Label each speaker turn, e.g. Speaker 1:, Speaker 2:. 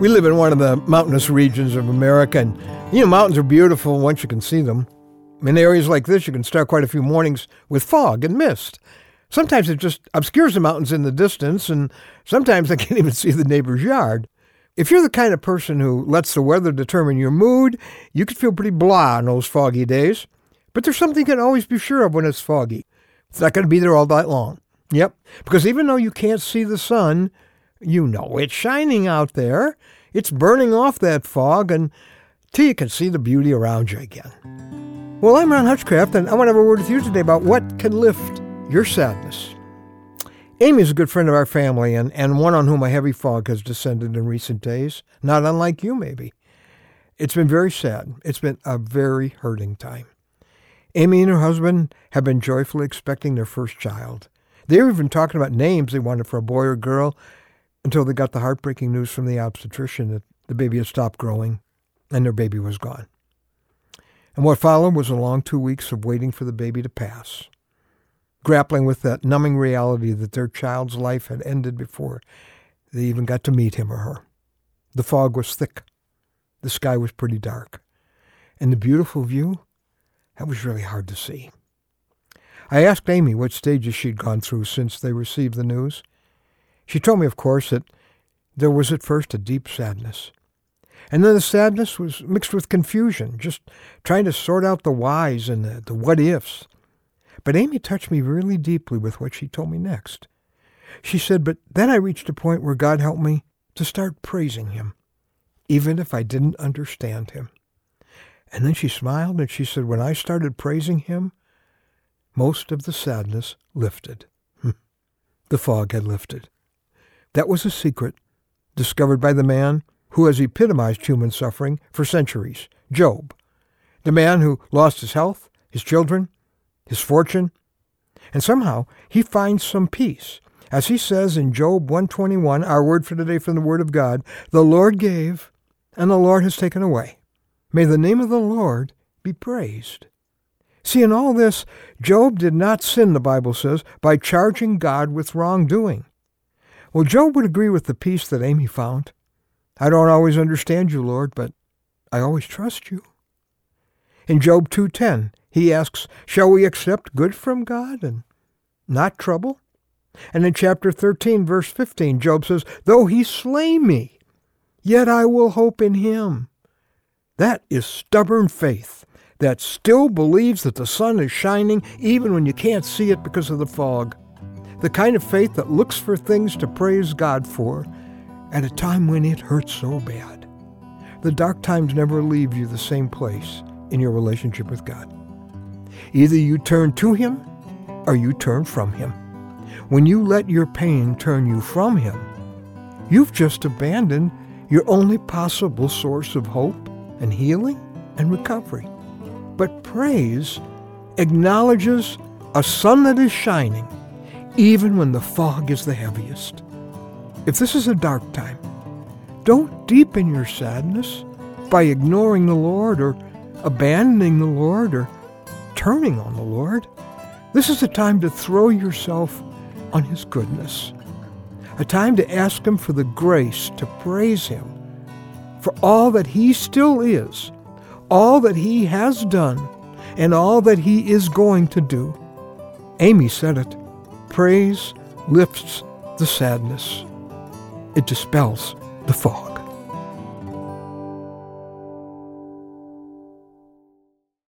Speaker 1: We live in one of the mountainous regions of America, and you know, mountains are beautiful once you can see them. In areas like this, you can start quite a few mornings with fog and mist. Sometimes it just obscures the mountains in the distance, and sometimes I can't even see the neighbor's yard. If you're the kind of person who lets the weather determine your mood, you could feel pretty blah on those foggy days. But there's something you can always be sure of when it's foggy. It's not going to be there all night long. Yep, because even though you can't see the sun, you know it's shining out there. It's burning off that fog and till you can see the beauty around you again. Well, I'm Ron Hutchcraft, and I want to have a word with you today about what can lift your sadness. Amy is a good friend of our family and, and one on whom a heavy fog has descended in recent days, not unlike you, maybe. It's been very sad. It's been a very hurting time. Amy and her husband have been joyfully expecting their first child. They were even talking about names they wanted for a boy or girl, until they got the heartbreaking news from the obstetrician that the baby had stopped growing and their baby was gone. And what followed was a long two weeks of waiting for the baby to pass, grappling with that numbing reality that their child's life had ended before they even got to meet him or her. The fog was thick. The sky was pretty dark. And the beautiful view, that was really hard to see. I asked Amy what stages she'd gone through since they received the news. She told me, of course, that there was at first a deep sadness. And then the sadness was mixed with confusion, just trying to sort out the whys and the, the what ifs. But Amy touched me really deeply with what she told me next. She said, But then I reached a point where God helped me to start praising Him, even if I didn't understand Him. And then she smiled and she said, When I started praising Him, most of the sadness lifted. the fog had lifted. That was a secret discovered by the man who has epitomized human suffering for centuries, Job. The man who lost his health, his children, his fortune, and somehow he finds some peace. As he says in Job 121, our word for today from the Word of God, the Lord gave, and the Lord has taken away. May the name of the Lord be praised. See, in all this, Job did not sin, the Bible says, by charging God with wrongdoing. Well, Job would agree with the peace that Amy found. I don't always understand you, Lord, but I always trust you. In Job 2:10, he asks, "Shall we accept good from God and not trouble?" And in chapter 13, verse 15, Job says, "Though he slay me, yet I will hope in him." That is stubborn faith that still believes that the sun is shining even when you can't see it because of the fog the kind of faith that looks for things to praise God for at a time when it hurts so bad. The dark times never leave you the same place in your relationship with God. Either you turn to Him or you turn from Him. When you let your pain turn you from Him, you've just abandoned your only possible source of hope and healing and recovery. But praise acknowledges a sun that is shining even when the fog is the heaviest. If this is a dark time, don't deepen your sadness by ignoring the Lord or abandoning the Lord or turning on the Lord. This is a time to throw yourself on His goodness, a time to ask Him for the grace to praise Him for all that He still is, all that He has done, and all that He is going to do. Amy said it. Praise lifts the sadness. It dispels the fog.